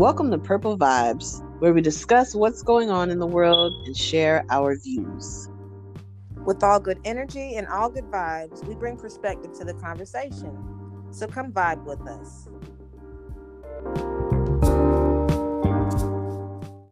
Welcome to Purple Vibes, where we discuss what's going on in the world and share our views. With all good energy and all good vibes, we bring perspective to the conversation. So come vibe with us.